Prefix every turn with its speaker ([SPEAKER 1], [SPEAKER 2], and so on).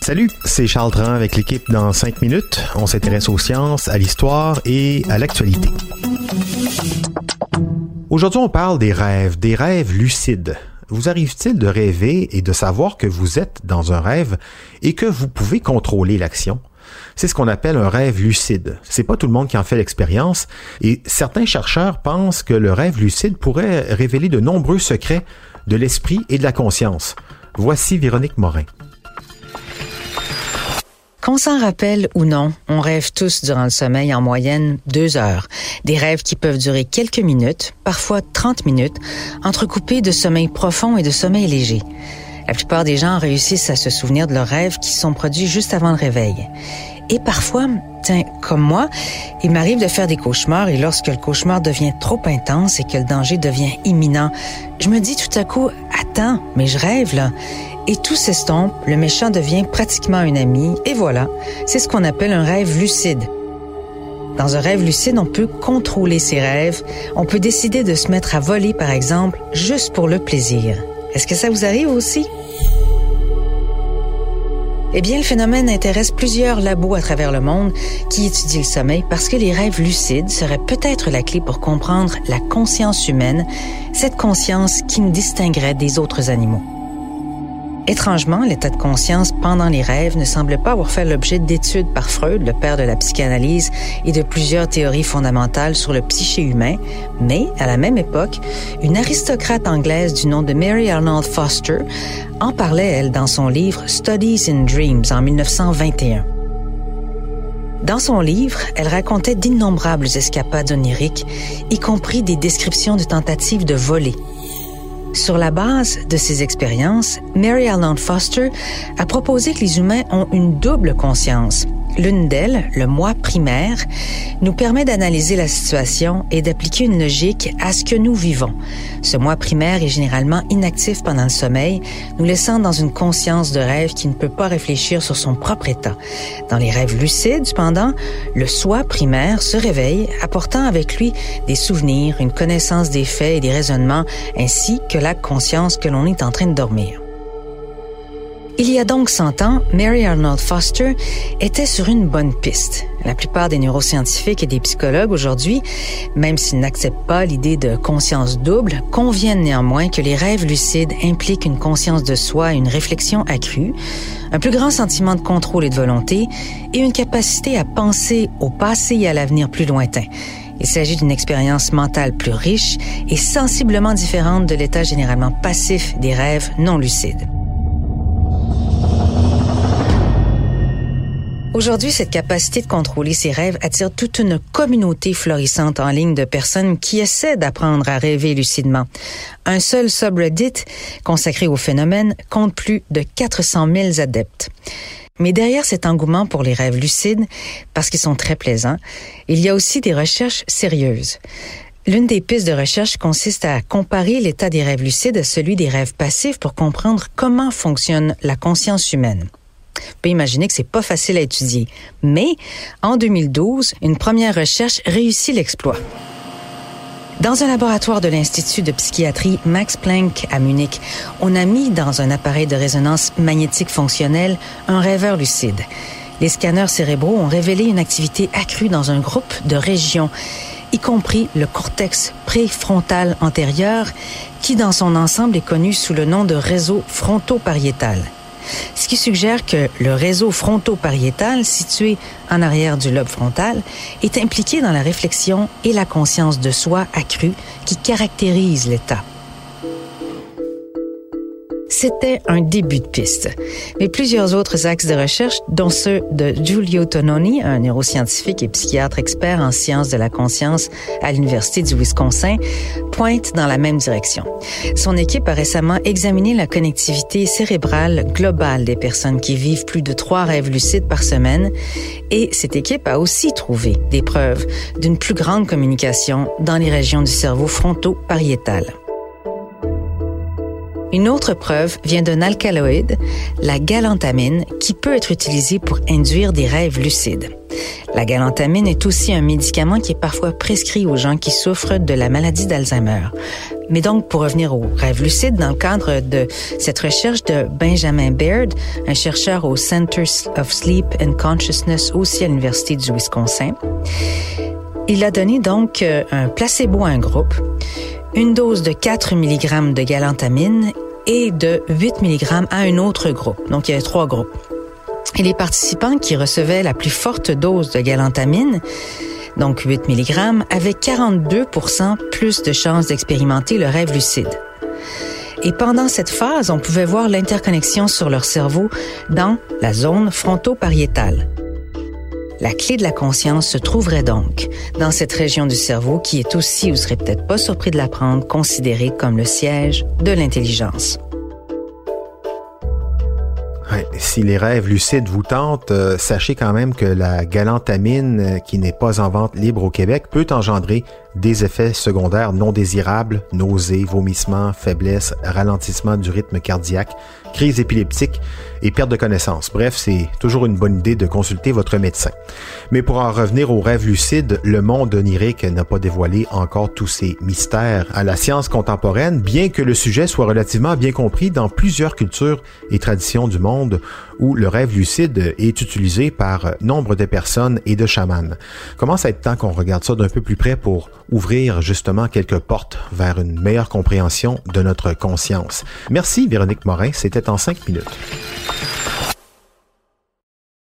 [SPEAKER 1] Salut, c'est Charles Tran avec l'équipe dans 5 minutes. On s'intéresse aux sciences, à l'histoire et à l'actualité. Aujourd'hui, on parle des rêves, des rêves lucides. Vous arrive-t-il de rêver et de savoir que vous êtes dans un rêve et que vous pouvez contrôler l'action? C'est ce qu'on appelle un rêve lucide. C'est pas tout le monde qui en fait l'expérience et certains chercheurs pensent que le rêve lucide pourrait révéler de nombreux secrets de l'esprit et de la conscience. Voici Véronique Morin.
[SPEAKER 2] Qu'on s'en rappelle ou non, on rêve tous durant le sommeil en moyenne deux heures. Des rêves qui peuvent durer quelques minutes, parfois 30 minutes, entrecoupés de sommeil profond et de sommeil léger. La plupart des gens réussissent à se souvenir de leurs rêves qui sont produits juste avant le réveil. Et parfois, tiens, comme moi, il m'arrive de faire des cauchemars et lorsque le cauchemar devient trop intense et que le danger devient imminent, je me dis tout à coup, attends, mais je rêve là. Et tout s'estompe, le méchant devient pratiquement un ami, et voilà, c'est ce qu'on appelle un rêve lucide. Dans un rêve lucide, on peut contrôler ses rêves, on peut décider de se mettre à voler, par exemple, juste pour le plaisir. Est-ce que ça vous arrive aussi? Eh bien, le phénomène intéresse plusieurs labos à travers le monde qui étudient le sommeil parce que les rêves lucides seraient peut-être la clé pour comprendre la conscience humaine, cette conscience qui nous distinguerait des autres animaux. Étrangement, l'état de conscience pendant les rêves ne semble pas avoir fait l'objet d'études par Freud, le père de la psychanalyse, et de plusieurs théories fondamentales sur le psyché humain, mais à la même époque, une aristocrate anglaise du nom de Mary Arnold Foster en parlait, elle, dans son livre Studies in Dreams en 1921. Dans son livre, elle racontait d'innombrables escapades oniriques, y compris des descriptions de tentatives de voler, sur la base de ces expériences, Mary Ellen Foster a proposé que les humains ont une double conscience. L'une d'elles, le moi primaire, nous permet d'analyser la situation et d'appliquer une logique à ce que nous vivons. Ce moi primaire est généralement inactif pendant le sommeil, nous laissant dans une conscience de rêve qui ne peut pas réfléchir sur son propre état. Dans les rêves lucides, cependant, le soi primaire se réveille, apportant avec lui des souvenirs, une connaissance des faits et des raisonnements, ainsi que la conscience que l'on est en train de dormir. Il y a donc 100 ans, Mary Arnold Foster était sur une bonne piste. La plupart des neuroscientifiques et des psychologues aujourd'hui, même s'ils n'acceptent pas l'idée de conscience double, conviennent néanmoins que les rêves lucides impliquent une conscience de soi une réflexion accrue, un plus grand sentiment de contrôle et de volonté et une capacité à penser au passé et à l'avenir plus lointain. Il s'agit d'une expérience mentale plus riche et sensiblement différente de l'état généralement passif des rêves non lucides. Aujourd'hui, cette capacité de contrôler ses rêves attire toute une communauté florissante en ligne de personnes qui essaient d'apprendre à rêver lucidement. Un seul subreddit consacré au phénomène compte plus de 400 000 adeptes. Mais derrière cet engouement pour les rêves lucides, parce qu'ils sont très plaisants, il y a aussi des recherches sérieuses. L'une des pistes de recherche consiste à comparer l'état des rêves lucides à celui des rêves passifs pour comprendre comment fonctionne la conscience humaine. Vous pouvez imaginer que c'est pas facile à étudier. Mais, en 2012, une première recherche réussit l'exploit. Dans un laboratoire de l'Institut de psychiatrie Max Planck à Munich, on a mis dans un appareil de résonance magnétique fonctionnelle un rêveur lucide. Les scanners cérébraux ont révélé une activité accrue dans un groupe de régions, y compris le cortex préfrontal antérieur, qui dans son ensemble est connu sous le nom de réseau fronto-pariétal ce qui suggère que le réseau fronto-pariétal, situé en arrière du lobe frontal, est impliqué dans la réflexion et la conscience de soi accrue qui caractérise l'état. C'était un début de piste. Mais plusieurs autres axes de recherche, dont ceux de Giulio Tononi, un neuroscientifique et psychiatre expert en sciences de la conscience à l'Université du Wisconsin, pointent dans la même direction. Son équipe a récemment examiné la connectivité cérébrale globale des personnes qui vivent plus de trois rêves lucides par semaine et cette équipe a aussi trouvé des preuves d'une plus grande communication dans les régions du cerveau fronto-pariétal. Une autre preuve vient d'un alcaloïde, la galantamine, qui peut être utilisée pour induire des rêves lucides. La galantamine est aussi un médicament qui est parfois prescrit aux gens qui souffrent de la maladie d'Alzheimer. Mais donc, pour revenir aux rêves lucides, dans le cadre de cette recherche de Benjamin Baird, un chercheur au Center of Sleep and Consciousness aussi à l'Université du Wisconsin, il a donné donc euh, un placebo à un groupe, une dose de 4 mg de galantamine et de 8 mg à un autre groupe. Donc, il y avait trois groupes. Et les participants qui recevaient la plus forte dose de galantamine, donc 8 mg, avaient 42% plus de chances d'expérimenter le rêve lucide. Et pendant cette phase, on pouvait voir l'interconnexion sur leur cerveau dans la zone fronto-pariétale. La clé de la conscience se trouverait donc dans cette région du cerveau qui est aussi, vous serez peut-être pas surpris de l'apprendre, considérée comme le siège de l'intelligence.
[SPEAKER 1] si les rêves lucides vous tentent, euh, sachez quand même que la galantamine, euh, qui n'est pas en vente libre au Québec, peut engendrer des effets secondaires non désirables, nausées, vomissements, faiblesse, ralentissement du rythme cardiaque, crise épileptique et perte de connaissance. Bref, c'est toujours une bonne idée de consulter votre médecin. Mais pour en revenir aux rêves lucides, le monde onirique n'a pas dévoilé encore tous ses mystères à la science contemporaine, bien que le sujet soit relativement bien compris dans plusieurs cultures et traditions du monde où le rêve lucide est utilisé par nombre de personnes et de chamans. Commence à être temps qu'on regarde ça d'un peu plus près pour ouvrir justement quelques portes vers une meilleure compréhension de notre conscience. Merci Véronique Morin, c'était en cinq minutes.